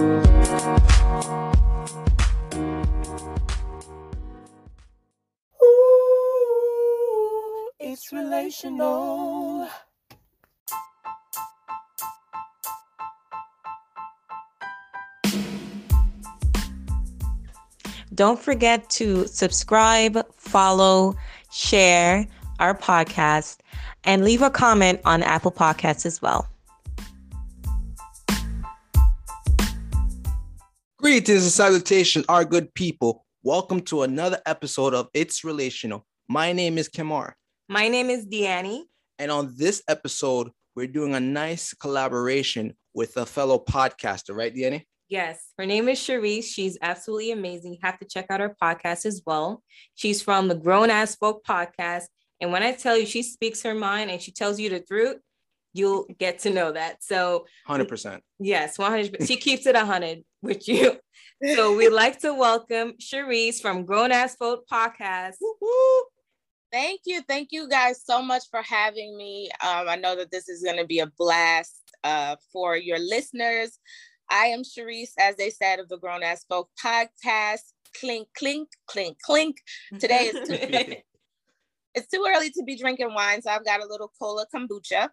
Ooh, it's relational. Don't forget to subscribe, follow, share our podcast, and leave a comment on Apple Podcasts as well. Greetings and salutation, our good people. Welcome to another episode of It's Relational. My name is Kamar, My name is Deannie. and on this episode, we're doing a nice collaboration with a fellow podcaster, right, Deannie? Yes, her name is Charice. She's absolutely amazing. You have to check out her podcast as well. She's from the Grown Ass Folk podcast. And when I tell you she speaks her mind and she tells you the truth, you'll get to know that. So, 100%. yes, 100. She keeps it 100 with you. So, we'd like to welcome Charice from Grown Ass Folk podcast. Thank you. Thank you guys so much for having me. Um, I know that this is going to be a blast uh, for your listeners. I am Charice, as they said, of the Grown Ass Folk podcast. Clink, clink, clink, clink. Today is too, it's too early to be drinking wine, so I've got a little cola kombucha.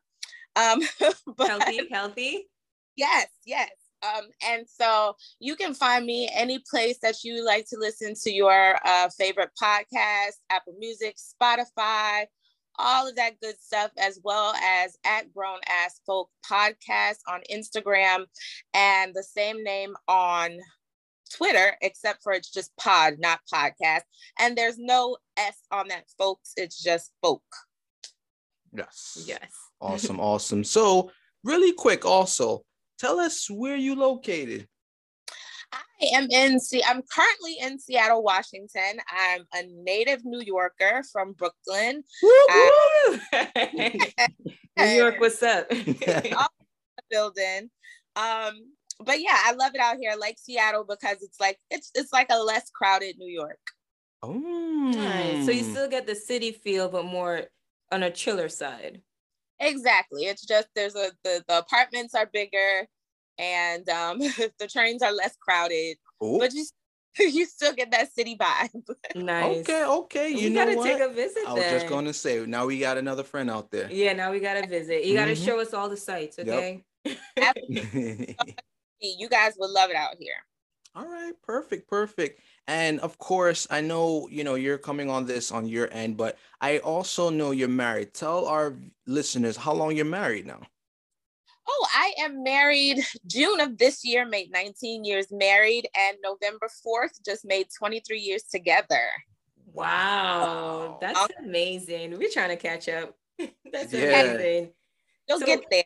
Um, but healthy, healthy. Yes, yes. Um, and so you can find me any place that you like to listen to your uh, favorite podcast, Apple Music, Spotify, all of that good stuff, as well as at Grown Ass Folk Podcast on Instagram and the same name on Twitter, except for it's just pod, not podcast. And there's no S on that, folks. It's just folk. Yes. Yes. Awesome, awesome. So, really quick, also, tell us where you located. I am in Se- I'm currently in Seattle, Washington. I'm a native New Yorker from Brooklyn. Woo! New York, what's up? building. Um, but yeah, I love it out here. I like Seattle because it's like it's it's like a less crowded New York. Oh, Nice. So you still get the city feel, but more on a chiller side. Exactly. It's just there's a the, the apartments are bigger and um the trains are less crowded, Oh, but you you still get that city vibe. Nice. okay, okay. You You, know gotta what? take a visit. I was just going to say, now we got another friend out there. Yeah, now we gotta visit. You gotta Mhm. show us all the sites, Yep. okay? you guys would love it out here. All right, perfect, perfect. And of course, I know, you know, you're coming on this on your end, but I also know you're married. Tell our listeners how long you're married now. Oh, I am married. June of this year made 19 years married, and November 4th just made 23 years together. Wow, Wow. that's amazing. We're trying to catch up. that's Yeah. amazing. You'll So- get there.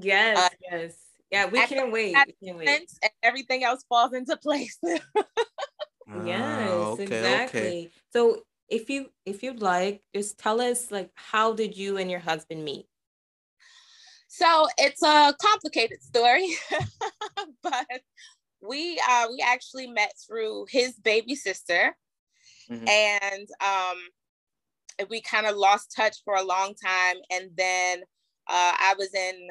Yes, Uh, yes. Yeah, we can't wait. We can't wait. And everything else falls into place. Yes, Ah, okay, exactly. okay. So if you if you'd like, just tell us like how did you and your husband meet? so it's a complicated story, but we uh, we actually met through his baby sister, Mhm. and um, we kind of lost touch for a long time, and then uh, I was in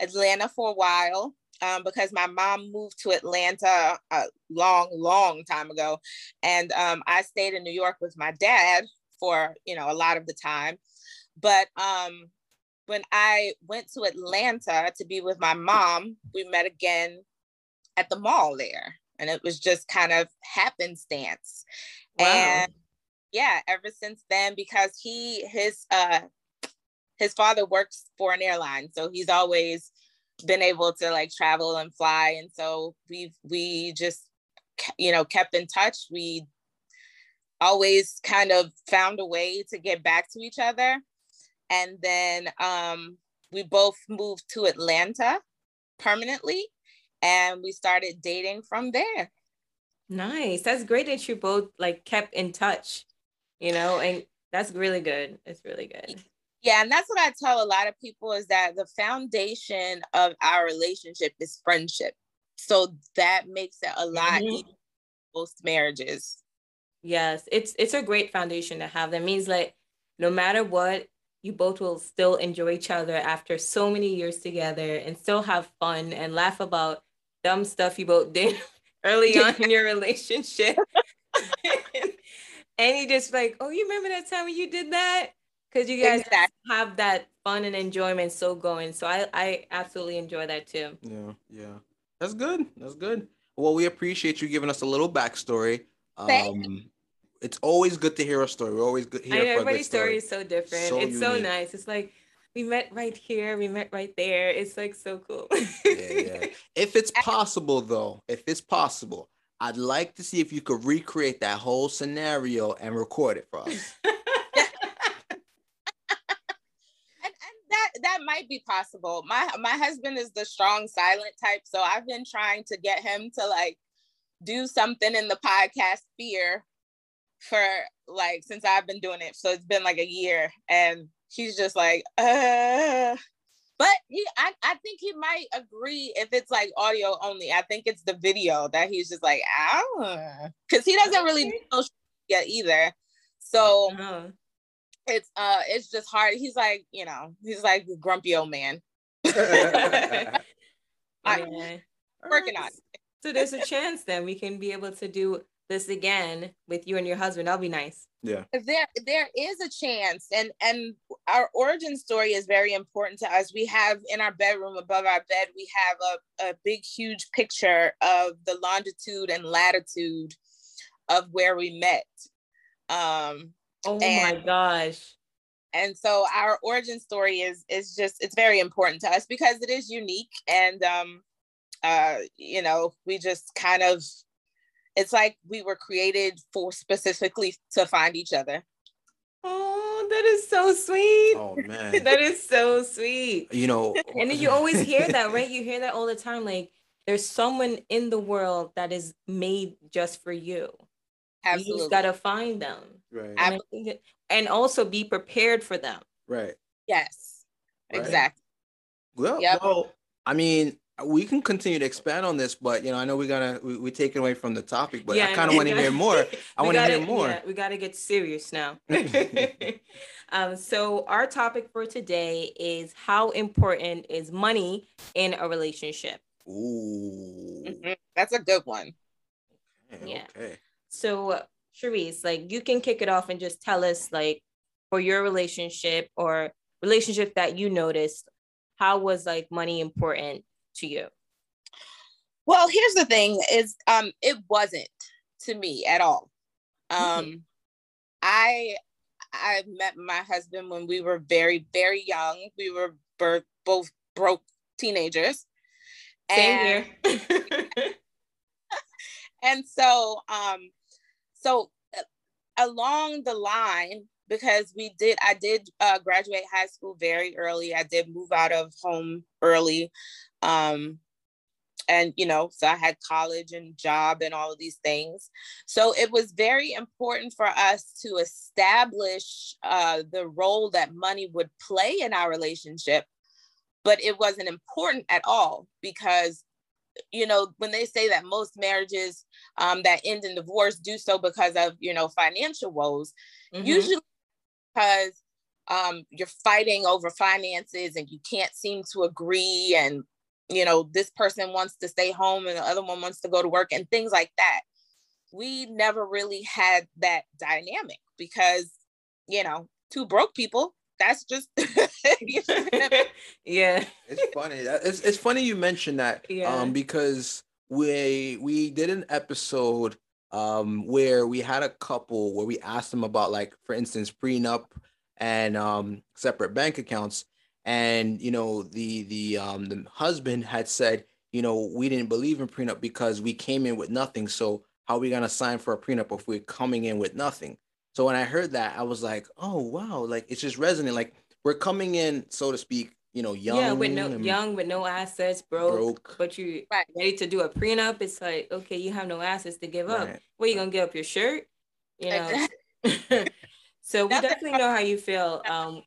Atlanta for a while. Um, because my mom moved to Atlanta a long, long time ago, and um, I stayed in New York with my dad for you know a lot of the time. But um, when I went to Atlanta to be with my mom, we met again at the mall there. And it was just kind of happenstance. Wow. And yeah, ever since then, because he his uh his father works for an airline. So he's always been able to like travel and fly. And so we've we just you know kept in touch. We always kind of found a way to get back to each other and then um, we both moved to Atlanta permanently, and we started dating from there. Nice. That's great that you both like kept in touch, you know, and that's really good. It's really good. Yeah, and that's what I tell a lot of people is that the foundation of our relationship is friendship. So that makes it a lot Mhm. easier most marriages. Yes, it's it's a great foundation to have. That means like no matter what, you both will still enjoy each other after so many years together and still have fun and laugh about dumb stuff you both did early on in your relationship. and you just like, oh, you remember that time when you did that? Because you guys Exactly. have that fun and enjoyment so going. So I, I absolutely enjoy that too. Yeah, yeah. That's good. That's good. Well, we appreciate you giving us a little backstory. Thank Um, it's always good to hear a story. We're always good I here know for a good everybody's story story. is so different. So it's so nice. It's like we met right here, we met right there. It's like so cool. Yeah, yeah. If it's possible, though, if it's possible, I'd like to see if you could recreate that whole scenario and record it for us. and, and that might be possible. My my husband is the strong silent type, so I've been trying to get him to like do something in the podcast sphere for like since I've been doing it. So it's been like a year, and he's just like, uh. But he, I, I think he might agree if it's like audio only. I think it's the video that he's just like, ah, because he doesn't really do social media either. So Uh-huh. It's uh it's just hard he's like you know he's like a grumpy old man I- Yeah. working on it. So there's a chance then we can be able to do this again with you and your husband. That'll be nice. Yeah. there there is a chance and and our origin story is very important to us we have in our bedroom above our bed we have a, a big huge picture of the longitude and latitude of where we met um Oh my gosh. and so our origin story is is just it's very important to us because it is unique and um uh you know we just kind of it's like we were created for specifically to find each other Oh, that is so sweet. Oh man. that is so sweet. you know. And you always hear that, right? You hear that all the time. Like there's someone in the world that is made just for you. You absolutely just gotta find them. Right. And, I think it- and also be prepared for them. Right. yes Right. exactly Well, Yep. well, I mean, we can continue to expand on this, but you know, I know we gotta we, we take it away from the topic, but I I kind of want to hear more. I want to hear gotta- more. yeah, we got to get serious now. um, so our topic for today is how important is money in a relationship. Ooh. Mhm. that's a good one Okay, Yeah. Okay. So, Charice, like you can kick it off and just tell us, like, for your relationship or relationship that you noticed, how was like money important to you? well here's the thing is um it wasn't to me at all um i i met my husband when we were very very young we were birth, both broke teenagers Same And- here. and so um so uh, along the line because we did i did uh, graduate high school very early. I did move out of home early. Um and you know so i had college and job and all of these things. So it was very important for us to establish uh, the role that money would play in our relationship but it wasn't important at all because you know when they say that most marriages um, that end in divorce do so because of you know financial woes Mhm. usually because um, you're fighting over finances and you can't seem to agree and you know this person wants to stay home and the other one wants to go to work and things like that we never really had that dynamic because you know two broke people that's just yeah. It's funny. It's it's funny you mentioned that. Yeah. Um, because we we did an episode um where we had a couple where we asked them about like for instance prenup and um separate bank accounts and you know the the um the husband had said you know we didn't believe in prenup because we came in with nothing so how are we gonna sign for a prenup if we're coming in with nothing so when i heard that i was like oh wow like it's just resonant like we're coming in so to speak you know young yeah, with no young, with no assets, broke, broke but you Right. ready to do a prenup. It's like, okay, you have no assets to give up. Right. What you gonna give up your shirt? You know. So we definitely know how you feel um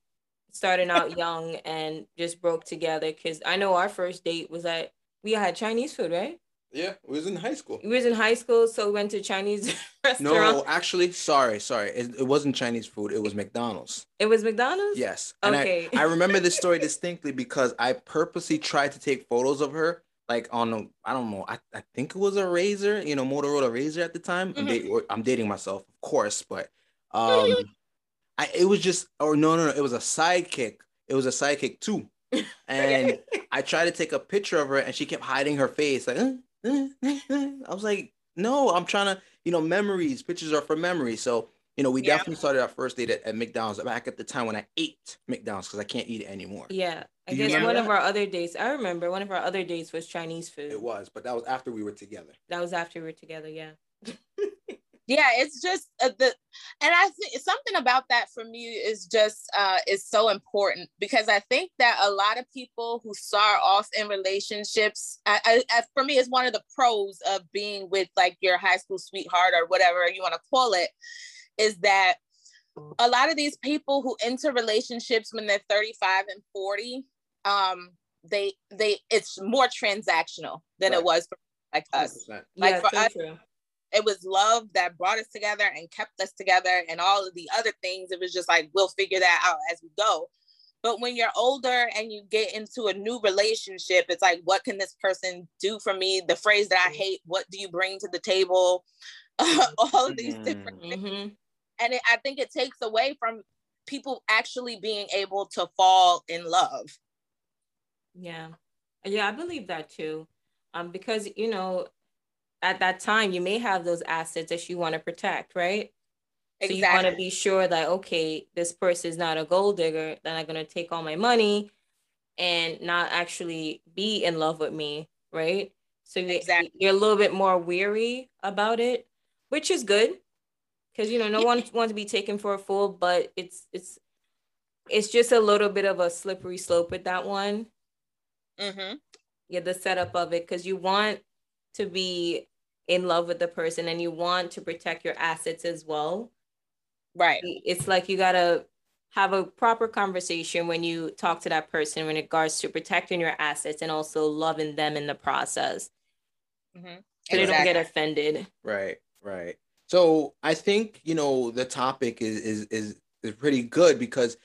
starting out young and just broke together because I know our first date was at we had Chinese food, right? Yeah, it was in high school. We was in high school, so we went to Chinese restaurant. No, actually, sorry, sorry. It, it wasn't Chinese food. It was McDonald's. It was McDonald's? Yes. And Okay. I, I remember this story distinctly because I purposely tried to take photos of her like on a I don't know I, I think it was a Razr, you know, Motorola Razr at the time. I'm, Mhm. da- I'm dating myself, of course, but um, I it was just or no no no it was a sidekick. It was a sidekick too, and I tried to take a picture of her and she kept hiding her face like. "Uh, uh, uh, uh." I was like, no, I'm trying to you know memories. Pictures are for memory, so. You know, we Yeah. definitely started our first date at, at McDonald's back at the time when I ate McDonald's because I can't eat it anymore. Yeah. I guess one of our other dates, I remember one of our other dates was Chinese food. It was, but that was after we were together. That was after we were together. Yeah. yeah it's just uh, the and i think something about that for me is just uh is so important because i think that a lot of people who start off in relationships I, I, I for me it's one of the pros of being with like your high school sweetheart or whatever you want to call it is that a lot of these people who enter relationships when they're 35 and 40 um they they it's more transactional than Right. it was for like us 100%. Like, yeah, for so us- true. It was love that brought us together and kept us together and all of the other things. It was just like we'll figure that out as we go. But when you're older and you get into a new relationship it's like what can this person do for me? The phrase that i hate what do you bring to the table? All of these different things. Hmm and it, i think it takes away from people actually being able to fall in love. Yeah. Yeah, I believe that too. Um, because you know, at that time you may have those assets that you want to protect, right? Exactly. So you want to be sure that okay, this person is not a gold digger, they're not gonna take all my money and not actually be in love with me, right? So Exactly. you're a little bit more weary about it, which is good. Because you know, no one wants to be taken for a fool, but it's it's it's just a little bit of a slippery slope with that one Mm-hmm. yeah the setup of it because you want to be in love with the person and you want to protect your assets as well right it's like you gotta have a proper conversation when you talk to that person in regards to protecting your assets and also loving them in the process hmm so they don't get offended Right, right. So I think you know the topic is is is is pretty good because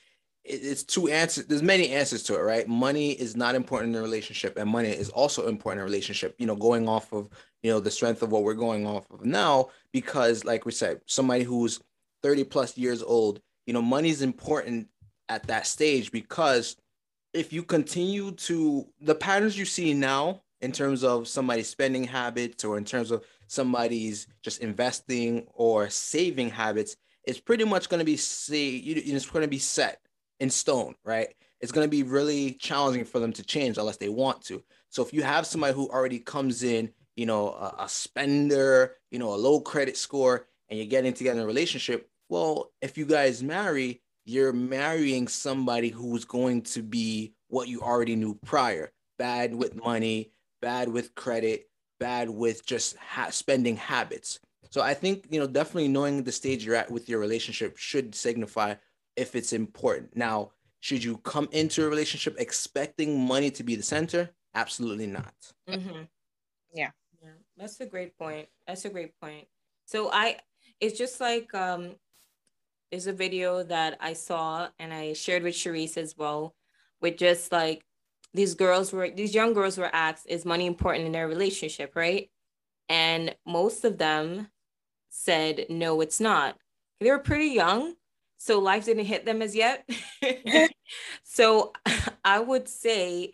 it's two answers. There's many answers to it, right? Money is not important in a relationship, and money is also important in a relationship. You know, going off of you know the strength of what we're going off of now, because like we said, somebody who's 30 plus years old, you know, money is important at that stage because if you continue to the patterns you see now in terms of somebody's spending habits or in terms of somebody's just investing or saving habits, it's pretty much going to be see it's going to be set in stone, right? It's going to be really challenging for them to change unless they want to. So if you have somebody who already comes in, you know, a, a spender, you know, a low credit score, and you're getting together in a relationship, well, if you guys marry, you're marrying somebody who's going to be what you already knew prior bad with money, bad with credit, bad with just ha- spending habits. So I think, you know, definitely knowing the stage you're at with your relationship should signify if it's important. Now, should you come into a relationship expecting money to be the center? Absolutely not. Mhm. Yeah. That's a great point. That's a great point. So i it's just like um there's a video that i saw and i shared with Charice as well with just like these girls were these young girls were asked is money important in their relationship? Right? And most of them said no it's not. They were pretty young so life didn't hit them as yet. So i would say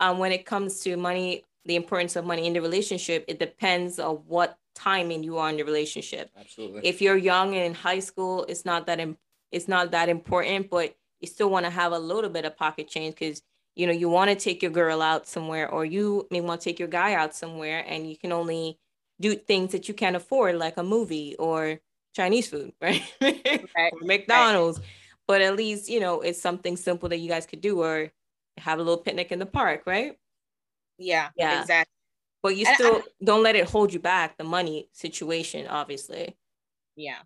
um, when it comes to money the importance of money in the relationship it depends on what timing you are in the relationship. Absolutely. if you're young and in high school it's not that Im- it's not that important but you still want to have a little bit of pocket change because you know you want to take your girl out somewhere or you may want to take your guy out somewhere and you can only do things that you can't afford like a movie or chinese food right? Right. or mcdonald's. But at least you know it's something simple that you guys could do or have a little picnic in the park right yeah Yeah. exactly but you And I- still don't let it hold you back the money situation obviously yeah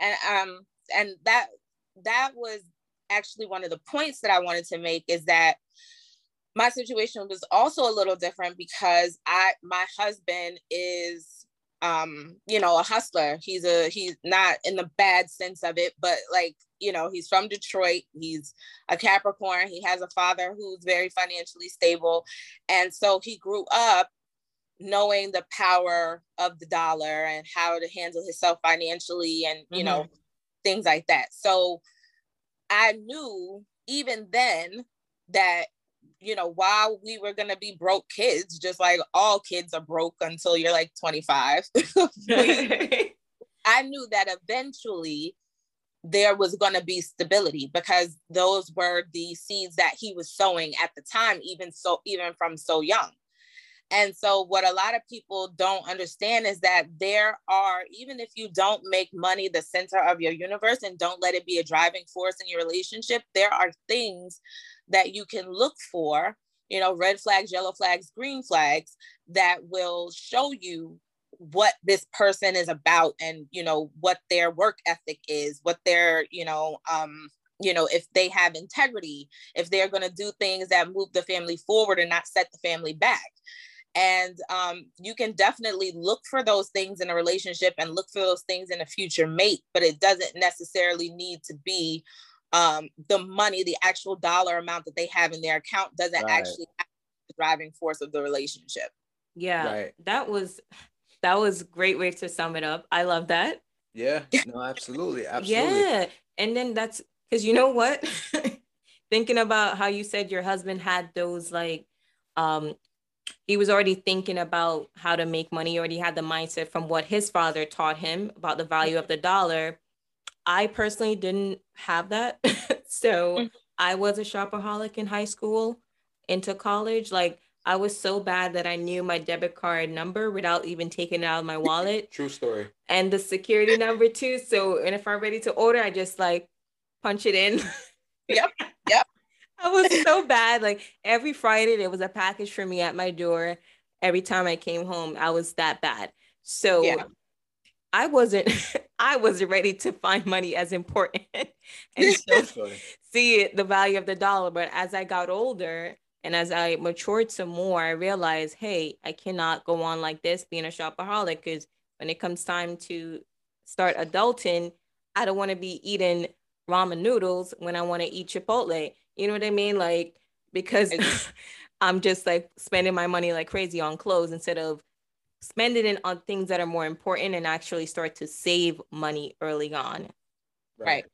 and um and that that was actually one of the points that i wanted to make is that my situation was also a little different because i my husband is um you know a hustler. He's a he's not in the bad sense of it but like you know he's from detroit. He's a capricorn. He has a father who's very financially stable. And so he grew up knowing the power of the dollar and how to handle himself financially and you mm-hmm. know things like that. So i knew even then that you know, while we were gonna be broke kids, just like all kids are broke until you're like 25. I knew that eventually there was going to be stability because those were the seeds that he was sowing at the time even so even from so young and so what a lot of people don't understand is that there are even if you don't make money the center of your universe and don't let it be a driving force in your relationship there are things that you can look for, you know, red flags, yellow flags, green flags that will show you what this person is about and you know what their work ethic is what their you know um you know if they have integrity if they're going to do things that move the family forward and not set the family back. And um, you can definitely look for those things in a relationship and look for those things in a future mate but it doesn't necessarily need to be um, the money, the actual dollar amount that they have in their account doesn't right. actually the driving force of the relationship. Yeah, right. that was that was great way to sum it up. I love that. Yeah, no, absolutely, absolutely. Yeah, and then that's because you know what, thinking about how you said your husband had those like, um, he was already thinking about how to make money. He already had the mindset from what his father taught him about the value of the dollar I personally didn't have that. so mm-hmm. I was a shopaholic in high school into college. Like I was so bad that I knew my debit card number without even taking it out of my wallet. True story. And the security number too. So and if I'm ready to order, I just like punch it in. Yep. Yep. I was so bad. Like every Friday there was a package for me at my door. Every time I came home, I was that bad. So yeah. I wasn't I wasn't ready to find money as important and so see it, the value of the dollar. But as I got older and as I matured some more, I realized, hey, I cannot go on like this being a shopaholic because when it comes time to start adulting, I don't want to be eating ramen noodles when I want to eat Chipotle. You know what I mean? Like because I'm just like spending my money like crazy on clothes instead of spend it in on things that are more important and actually start to save money early on. Right.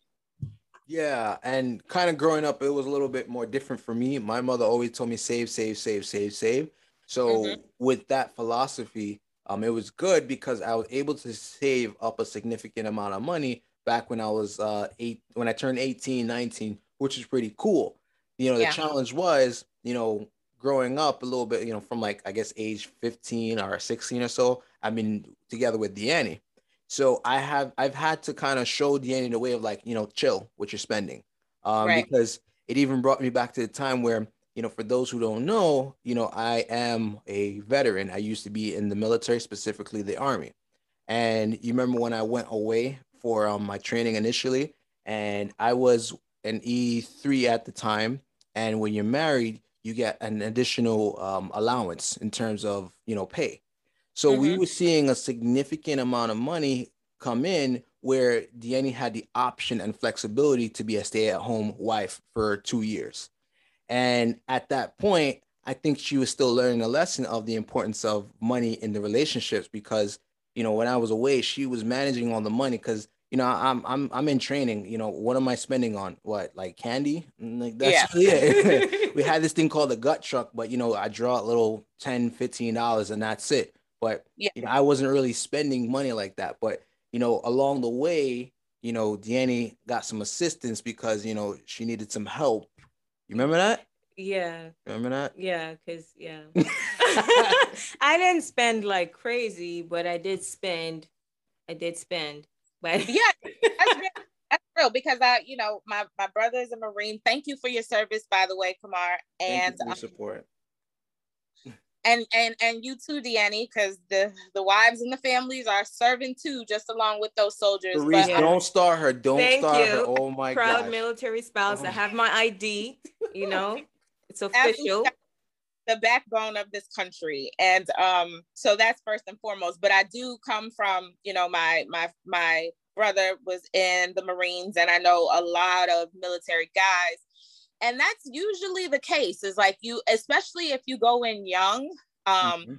Yeah, and kind of growing up, it was a little bit more different for me. My mother always told me save, save, save, save, save. So mm-hmm. with that philosophy, um, it was good because I was able to save up a significant amount of money back when I was uh eight when I turned 18, 19, which is pretty cool. You know, the yeah. challenge was, you know, growing up a little bit, you know, from like I guess age 15 or 16 or so, I've been together with Deannie. So I have I've had to kind of show Deannie the way of like, you know, chill what you're spending. Um, right. because it even brought me back to the time where, you know, for those who don't know, you know, I am a veteran. I used to be in the military, specifically the army. And you remember when I went away for um, my training initially, and I was an E3 at the time. And when you're married, you get an additional um, allowance in terms of you know pay. So mm-hmm. we were seeing a significant amount of money come in where Deannie had the option and flexibility to be a stay-at-home wife for two years. And at that point, I think she was still learning a lesson of the importance of money in the relationships because, you know, when I was away, she was managing all the money because you know, I'm I'm I'm in training. You know, what am I spending on? What like candy? Mm, like that's yeah. it. we had this thing called the gut truck, but you know, I draw a little 10 dollars and that's it. But yeah. you know, I wasn't really spending money like that. But you know, along the way, you know, Deannie got some assistance because you know she needed some help. You remember that? Yeah. Remember that? Yeah, because yeah. I didn't spend like crazy, but I did spend. I did spend. But yeah, that's real. that's real because I, you know, my my brother is a Marine. Thank you for your service, by the way, Kamar, and um, support. And and and you too, Deannie, because the the wives and the families are serving too, just along with those soldiers. Reese, but, don't start her. Don't Thank start you. her. Oh my god. Proud gosh. military spouse. Oh. I have my ID. You know, it's official. The backbone of this country. And um so that's first and foremost but i do come from you know my my my brother was in the marines and i know a lot of military guys. And that's usually the case is like you especially if you go in young um mm-hmm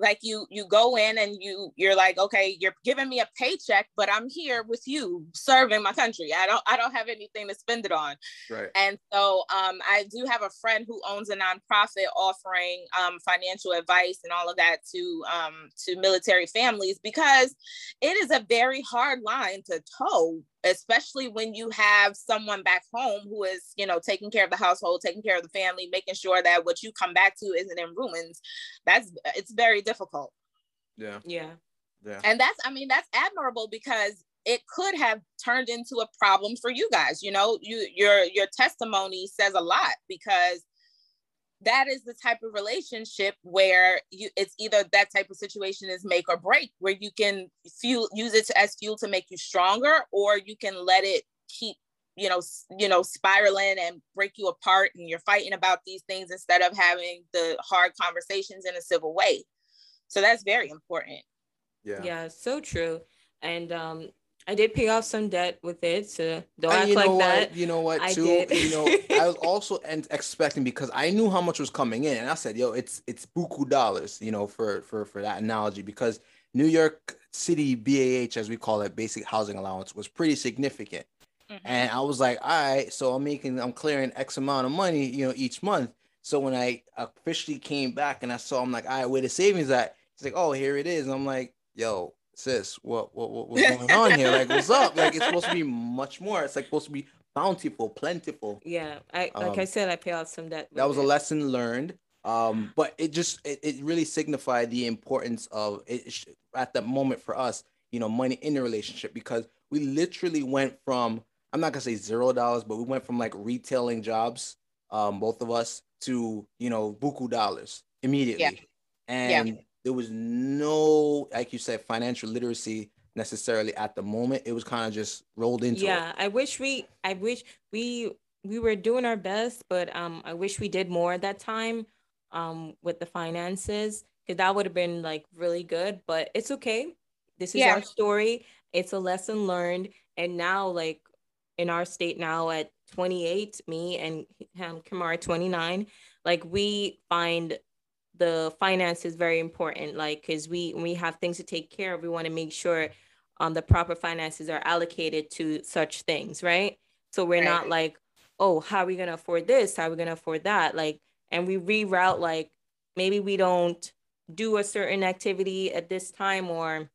like you you go in and you you're like okay you're giving me a paycheck but i'm here with you serving my country. I don't i don't have anything to spend it on. Right. And so um, i do have a friend who owns a nonprofit offering um, financial advice and all of that to um, to military families because it is a very hard line to toe especially when you have someone back home who is you know taking care of the household taking care of the family making sure that what you come back to isn't in ruins that's it's very difficult. Yeah. Yeah. Yeah. And that's i mean that's admirable because it could have turned into a problem for you guys you know you your your testimony says a lot because that is the type of relationship where you it's either that type of situation is make or break where you can fuel use it to, as fuel to make you stronger or you can let it keep you know you know spiraling and break you apart and you're fighting about these things instead of having the hard conversations in a civil way. So that's very important. Yeah. Yeah so true. And um I did pay off some debt with it, so don't and act you know like what? that. You know what? I did. you know, I was also en- expecting because I knew how much was coming in, and I said, "Yo, it's it's buku dollars," you know, for for for that analogy, because New York City BAH, as we call it, basic housing allowance, was pretty significant, mm-hmm. and I was like, "All right, so I'm making, I'm clearing X amount of money, you know, each month." So when I officially came back and I saw, I'm like, "All right, where the savings at?" He's like, "Oh, here it is," and I'm like, "Yo." Sis, what, what, what what's going on here? Like, what's up? Like, it's supposed to be much more. It's like supposed to be bountiful, plentiful. Yeah, I like um, I said, I pay off some debt. That was it. a lesson learned. Um, but it just it, it really signified the importance of it at that moment for us, you know, money in the relationship because we literally went from I'm not gonna say zero dollars, but we went from like retailing jobs, um, both of us to you know buku dollars immediately, yeah. and yeah there was no, like you said, financial literacy necessarily at the moment. It was kind of just rolled into yeah, it. I wish we I wish we we were doing our best, but um I wish we did more at that time um with the finances because that would have been like really good. But it's okay. This is yeah. our story. It's a lesson learned. And now like in our state now at 28, me and um, Kamara 29, like we find the finance is very important like because we we have things to take care of we want to make sure um the proper finances are allocated to such things right? So we're right. not like oh how are we going to afford this? How are we going to afford that? Like and we reroute like maybe we don't do a certain activity at this time or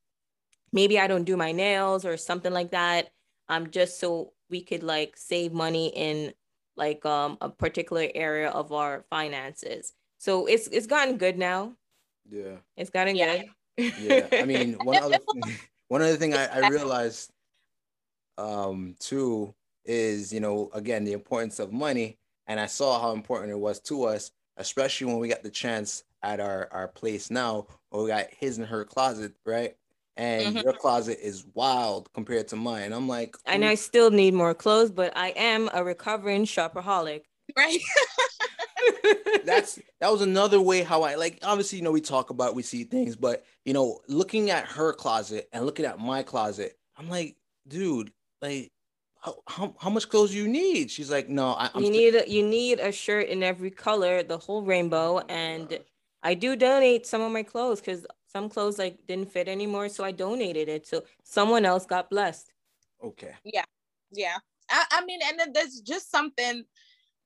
maybe i don't do my nails or something like that um just so we could like save money in like um a particular area of our finances so it's it's gotten good now. Yeah. It's gotten yeah. good. yeah. I mean, one other one other thing I, I realized um too is, you know, again, the importance of money. And I saw how important it was to us, especially when we got the chance at our, our place now, where we got his and her closet, right? And mm-hmm. your closet is wild compared to mine. I'm like, and I still need more clothes, but I am a recovering shopaholic. Right. that's that was another way how I like obviously you know we talk about we see things but you know looking at her closet and looking at my closet I'm like dude like how, how, how much clothes you need? She's like no I, am you need a, you need a shirt in every color the whole rainbow oh and I do donate some of my clothes because some clothes like didn't fit anymore so I donated it so someone else got blessed. Okay. Yeah yeah. I, I mean and then there's just something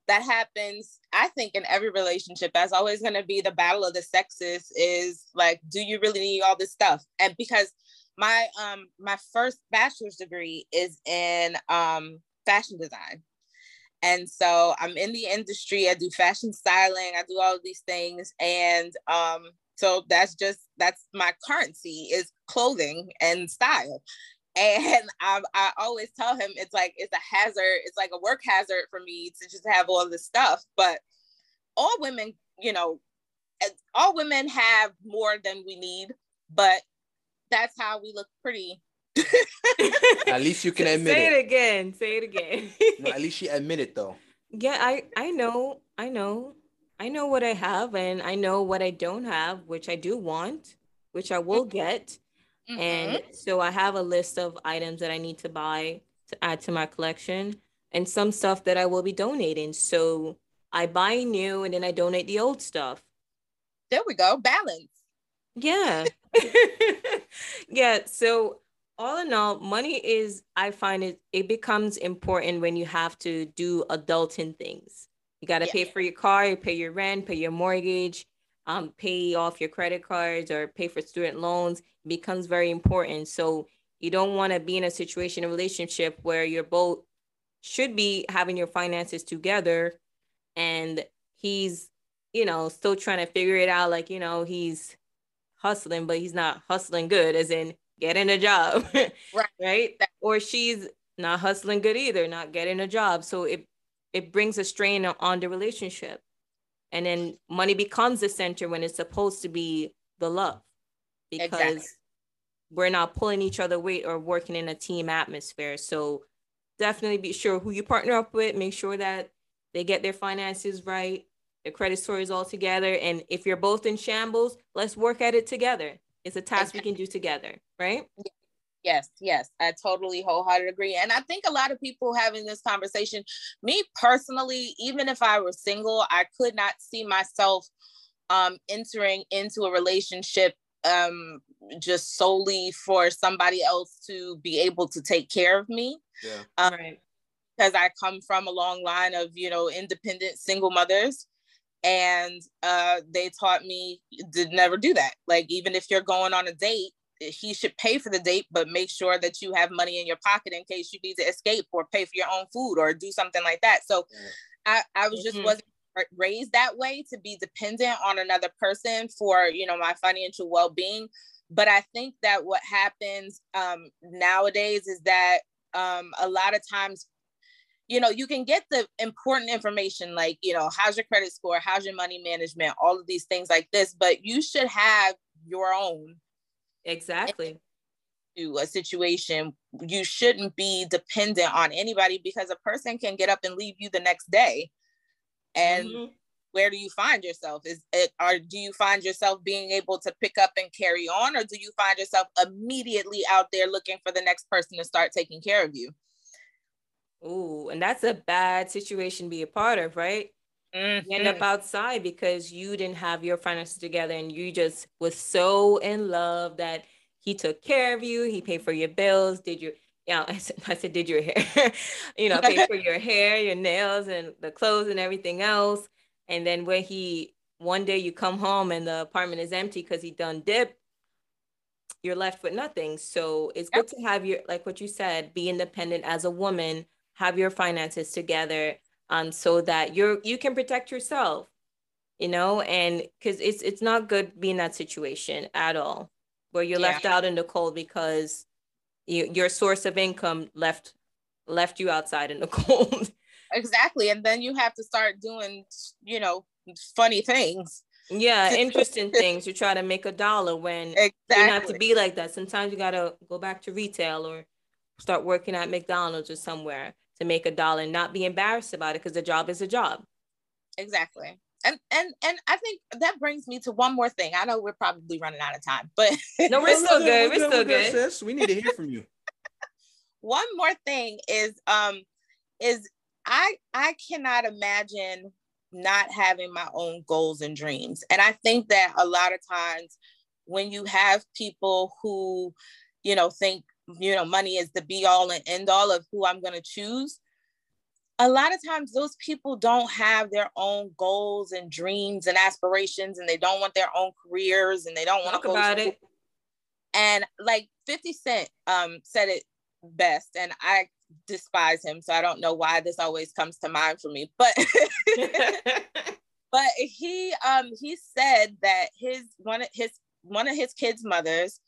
that happens i think in every relationship that's always going to be the battle of the sexes is like do you really need all this stuff? And because my um my first bachelor's degree is in um fashion design. And so i'm in the industry i do fashion styling i do all of these things and um so that's just that's my currency is clothing and style and I, I always tell him it's like it's a hazard it's like a work hazard for me to just have all this stuff but all women you know all women have more than we need but that's how we look pretty at least you can admit say it. it again say it again no, at least she admit it though yeah i i know i know I know what I have and I know what I don't have, which I do want, which I will mm-hmm. get. Mm-hmm. And so I have a list of items that I need to buy to add to my collection and some stuff that I will be donating. So I buy new and then I donate the old stuff. There we go. Balance. Yeah. yeah. So all in all, money is I find it it becomes important when you have to do adulting things. You got to yeah. pay for your car, you pay your rent, pay your mortgage, um, pay off your credit cards or pay for student loans. Becomes very important. So you don't want to be in a situation, a relationship where you're both should be having your finances together and he's, you know, still trying to figure it out. Like, you know, he's hustling, but he's not hustling good, as in getting a job. right. right. Or she's not hustling good either, not getting a job. So it it brings a strain on the relationship. And then money becomes the center when it's supposed to be the love. Because exactly. we're not pulling each other weight or working in a team atmosphere. So definitely be sure who you partner up with, make sure that they get their finances right, their credit stories all together. And if you're both in shambles, let's work at it together. It's a task we can do together, right? Yes, yes, I totally wholeheartedly agree. And I think a lot of people having this conversation, me personally, even if I were single, I could not see myself um, entering into a relationship um, just solely for somebody else to be able to take care of me. Yeah. Um, right. Because I come from a long line of, you know, independent single mothers. And uh, they taught me to never do that. Like, even if you're going on a date, he should pay for the date, but make sure that you have money in your pocket in case you need to escape or pay for your own food or do something like that. So I, I was just mm-hmm. wasn't raised that way to be dependent on another person for you know my financial well-being. But I think that what happens um, nowadays is that um, a lot of times you know you can get the important information like you know how's your credit score how's your money management all of these things like this but you should have your own Exactly. To a situation, you shouldn't be dependent on anybody because a person can get up and leave you the next day. And mm-hmm. where do you find yourself? Is it or do you find yourself being able to pick up and carry on, or do you find yourself immediately out there looking for the next person to start taking care of you? Oh, and that's a bad situation to be a part of, right? Mm-hmm. You end up mm-hmm. outside because you didn't have your finances together and you just was so in love that he took care of you, he paid for your bills, did your you know, I said, I said did your hair, you know, paid for your hair, your nails and the clothes and everything else. And then when he one day you come home and the apartment is empty because he done dip, you're left with nothing. So it's yep. good to have your like what you said, be independent as a woman, have your finances together um, so that you're you can protect yourself, you know, and because it's it's not good being that situation at all, where you're yeah. left out in the cold because you, your source of income left left you outside in the cold. Exactly, and then you have to start doing, you know, funny things. Yeah, interesting things you try to make a dollar when exactly. you have to be like that. Sometimes you gotta go back to retail or start working at McDonald's or somewhere to make a dollar and not be embarrassed about it because the job is a job. Exactly. And and and I think that brings me to one more thing. I know we're probably running out of time, but no, we're still good. We're, still good. Sis. We need to hear from you. one more thing is um is I I cannot imagine not having my own goals and dreams. And I think that a lot of times when you have people who, you know, think you know, money is the be all and end all of who I'm going to choose. A lot of times, those people don't have their own goals and dreams and aspirations, and they don't want their own careers, and they don't want to talk about it. And like 50 Cent um, said it best, and I despise him, so I don't know why this always comes to mind for me. But but he um he said that his one of his one of his kids' mothers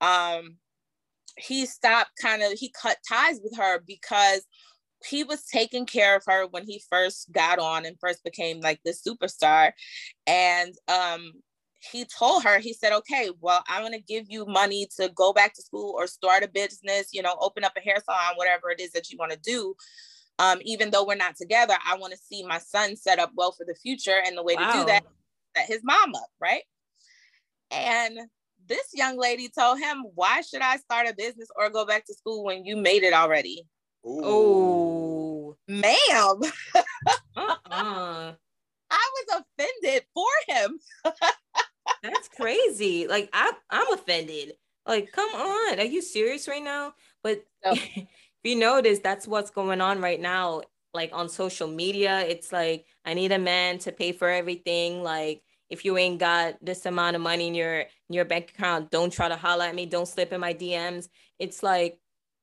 um he stopped kind of he cut ties with her because he was taking care of her when he first got on and first became like the superstar and um he told her he said okay well i'm going to give you money to go back to school or start a business you know open up a hair salon whatever it is that you want to do um, even though we're not together, I want to see my son set up well for the future. And the way wow. to do that, that his mom up, right? And this young lady told him, Why should I start a business or go back to school when you made it already? Oh, ma'am. uh-uh. I was offended for him. That's crazy. Like I, I'm offended. Like, come on, are you serious right now? But oh. if you notice, that's what's going on right now. Like on social media, it's like I need a man to pay for everything. Like if you ain't got this amount of money in your in your bank account, don't try to holler at me. Don't slip in my DMs. It's like,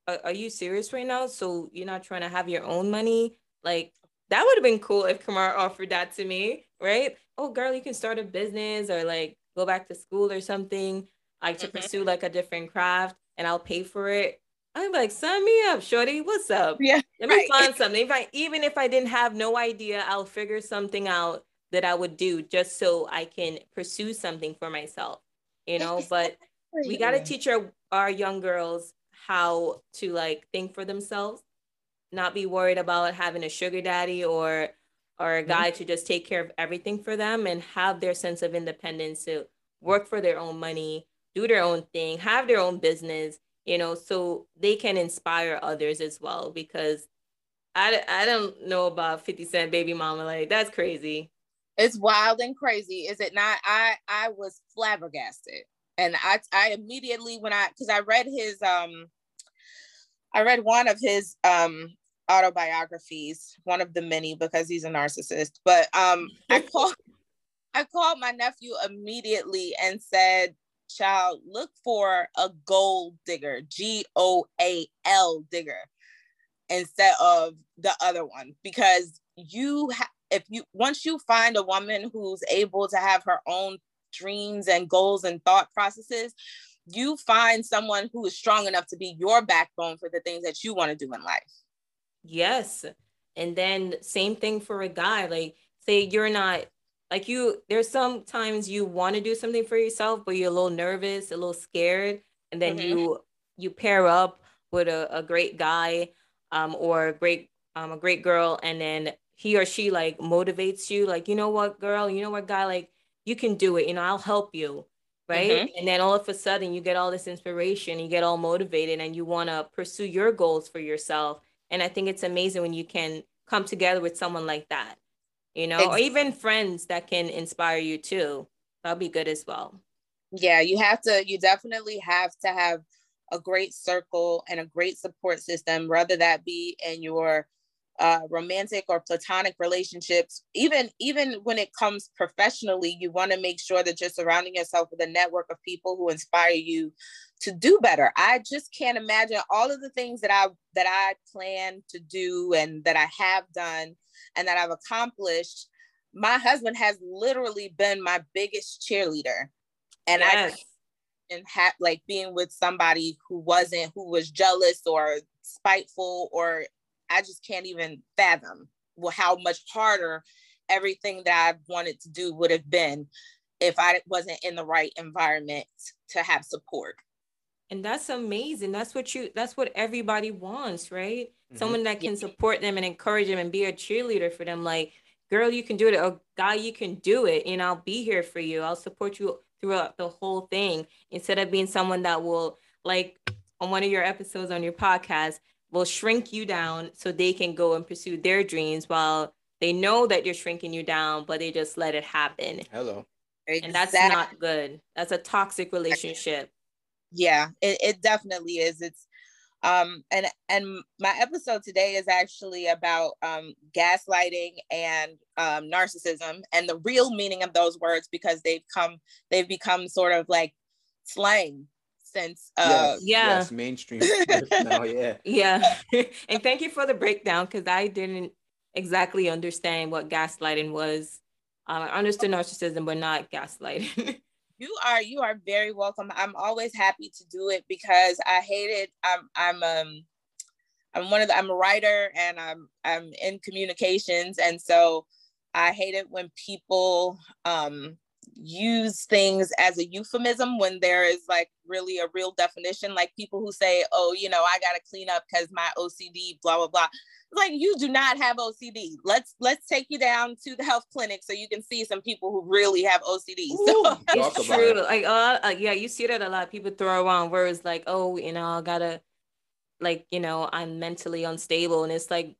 are, are you serious right now? So you're not trying to have your own money? Like that would have been cool if Kamar offered that to me, right? Oh, girl, you can start a business or like go back to school or something, like to mm-hmm. pursue like a different craft, and I'll pay for it. I'm like, sign me up, shorty. What's up? Yeah. Let me right. find something. If I even if I didn't have no idea, I'll figure something out that I would do just so I can pursue something for myself. You know, but we got to teach our our young girls how to like think for themselves not be worried about having a sugar daddy or or a mm-hmm. guy mm-hmm. to just take care of everything for them and have their sense of independence to work for their own money, do their own thing, have their own business, you know, so they can inspire others as well. Because I, I don't know about 50 Cent baby mama. Like, that's crazy. It's wild and crazy, is it not? I I was flabbergasted. And I I immediately when I because I read his um I read one of his um autobiographies, one of the many because he's a narcissist. But um, I called I called my nephew immediately and said, "Child, look for a gold digger, G O A L digger, instead of the other one, because you ha- if you once you find a woman who's able to have her own dreams and goals and thought processes." You find someone who is strong enough to be your backbone for the things that you want to do in life. Yes. And then same thing for a guy. Like say you're not like you there's sometimes you want to do something for yourself, but you're a little nervous, a little scared. And then mm-hmm. you you pair up with a, a great guy um or a great um a great girl and then he or she like motivates you like you know what girl you know what guy like you can do it you know i'll help you right mm-hmm. and then all of a sudden you get all this inspiration you get all motivated and you want to pursue your goals for yourself and I think it's amazing when you can come together with someone like that, you know, exactly. or even friends that can inspire you too. That'll be good as well. Yeah, you have to, you definitely have to have a great circle and a great support system, whether that be in your uh, romantic or platonic relationships even even when it comes professionally you want to make sure that you're surrounding yourself with a network of people who inspire you to do better. I just can't imagine all of the things that i that i plan to do and that i have done and that i've accomplished. My husband has literally been my biggest cheerleader. And yes. i and have like being with somebody who wasn't who was jealous or spiteful or I just can't even fathom how much harder everything that I wanted to do would have been if I wasn't in the right environment to have support. And that's amazing. That's what you that's what everybody wants, right? Mm-hmm. Someone that can support them and encourage them and be a cheerleader for them like, girl, you can do it. A guy, you can do it. And I'll be here for you. I'll support you throughout the whole thing instead of being someone that will like on one of your episodes on your podcast will shrink you down so they can go and pursue their dreams while they know that you're shrinking you down, but they just let it happen. Hello. And that's not good. That's a toxic relationship. Yeah, it, it definitely is. It's um and and my episode today is actually about um gaslighting and um narcissism and the real meaning of those words because they've come they've become sort of like slang since uh yes, yeah. yes, mainstream now yeah. Yeah. And thank you for the breakdown because i didn't exactly understand what gaslighting was. Um, i understood narcissism but not gaslighting. You are you are very welcome. I'm always happy to do it because i hate it. I'm i'm um i'm one of the i'm a writer and i'm i'm in communications. And so i hate it when people um use things as a euphemism when there is like really a real definition like people who say oh you know i gotta clean up because my ocd blah blah blah. Like you do not have ocd let's let's take you down to the health clinic so you can see some people who really have ocd so it's true. it. like uh, uh, yeah you see that a lot people throw around words like oh you know i gotta like you know i'm mentally unstable and it's like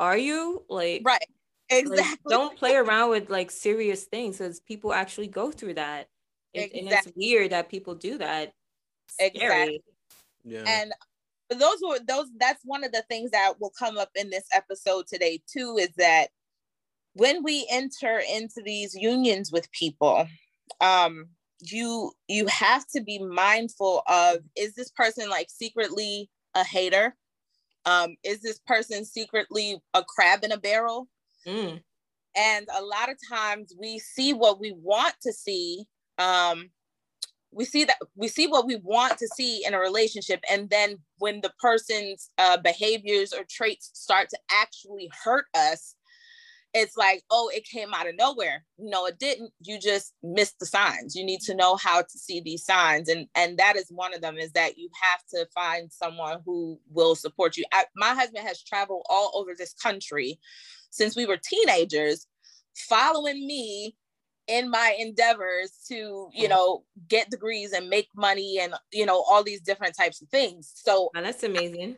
are you? Like right exactly. like, don't play around with like serious things because people actually go through that. It, exactly. and it's weird that people do that. Exactly yeah. and those were those that's one of the things that will come up in this episode today too is that when we enter into these unions with people um you you have to be mindful of is this person like secretly a hater? Um is this person secretly a crab in a barrel Mm. And a lot of times we see what we want to see. Um, we see that we see what we want to see in a relationship. And then when the person's uh, behaviors or traits start to actually hurt us, it's like, oh, it came out of nowhere. No, it didn't. You just missed the signs. You need to know how to see these signs. And and that is one of them is that you have to find someone who will support you. I, my husband has traveled all over this country since we were teenagers, following me in my endeavors to you know get degrees and make money and you know all these different types of things. So oh, that's amazing.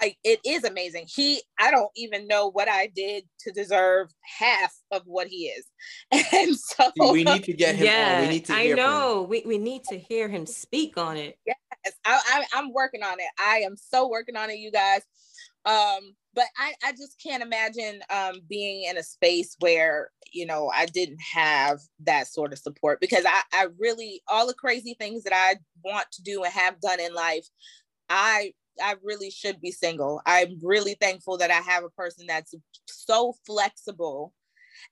I it is amazing. He i don't even know what i did to deserve half of what he is. And so we need to get him yeah on. we need to i know. We, we need to hear him speak on it. Yes I, I i'm working on it. I am so working on it you guys. Um but I, I just can't imagine um, being in a space where you know I didn't have that sort of support because I, I really all the crazy things that I want to do and have done in life, I I really should be single. I'm really thankful that I have a person that's so flexible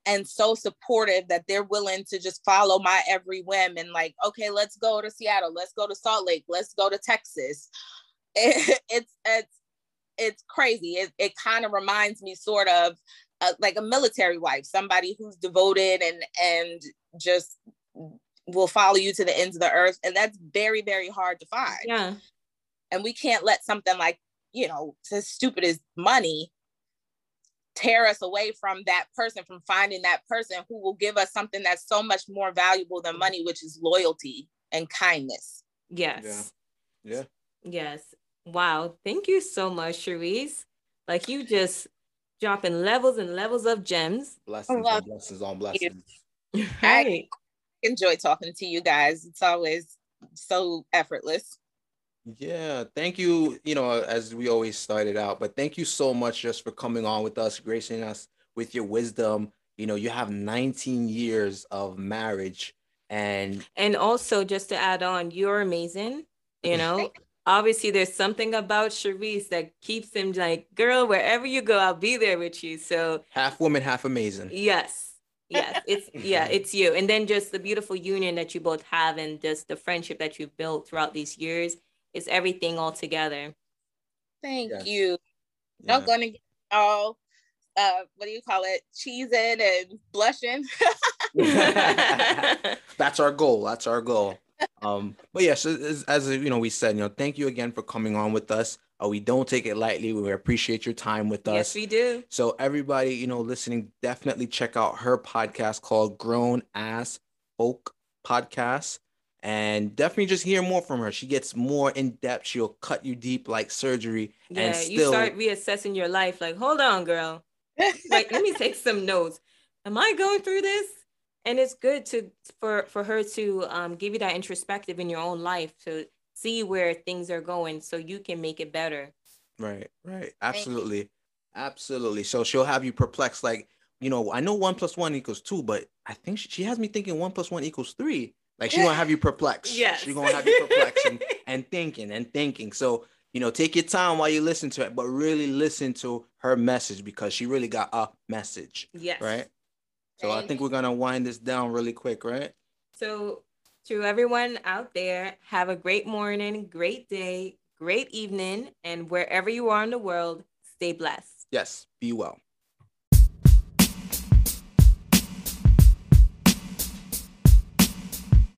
and so supportive that they're willing to just follow my every whim and like, okay, let's go to Seattle, let's go to Salt Lake, let's go to Texas. It, it's it's it's crazy. It, it kind of reminds me sort of uh, like a military wife, somebody who's devoted and and just will follow you to the ends of the earth. And that's very, very hard to find. Yeah. And we can't let something like, you know, as stupid as money tear us away from that person, from finding that person who will give us something that's so much more valuable than money, which is loyalty and kindness. Yes. Yeah. yeah. Yes. Wow. Thank you so much, Charice. Like you just dropping levels and levels of gems. Blessings on blessings on blessings. I enjoy talking to you guys. It's always so effortless. Yeah, thank you. You know, as we always started out, but thank you so much just for coming on with us, gracing us with your wisdom. You know, you have 19 years of marriage and and also just to add on, you're amazing. You know, obviously there's something about Charice that keeps him like, girl, wherever you go, I'll be there with you. So half woman, half amazing. Yes. Yes. It's yeah, it's you. And then just the beautiful union that you both have and just the friendship that you've built throughout these years is everything all together. Thank yes. you. Yeah. Not gonna get all uh what do you call it? Cheesing and blushing. That's our goal. That's our goal um, but yes, as, as, you know, we said, you know, thank you again for coming on with us. Uh, we don't take it lightly. We appreciate your time with us. Yes, we do. So everybody, you know, listening, definitely check out her podcast called Grown Ass Folk Podcast. And definitely just hear more from her. She gets more in depth. She'll cut you deep like surgery. Yeah, and still... you start reassessing your life. Like, hold on, girl. like, let me take some notes. Am I going through this? And it's good to for for her to um, give you that introspective in your own life to see where things are going so you can make it better. Right right. Absolutely. Absolutely. So she'll have you perplexed like you know i know one plus one equals two but i think she, she has me thinking one plus one equals three. Like she's gonna have you perplexed. Yeah she's gonna have you perplexed and, and thinking and thinking. So you know take your time while you listen to it but really listen to her message because she really got a message. Yes. Right so I think we're gonna wind this down really quick, right? So to everyone out there, have a great morning, great day, great evening, and wherever you are in the world, stay blessed. Yes, be well.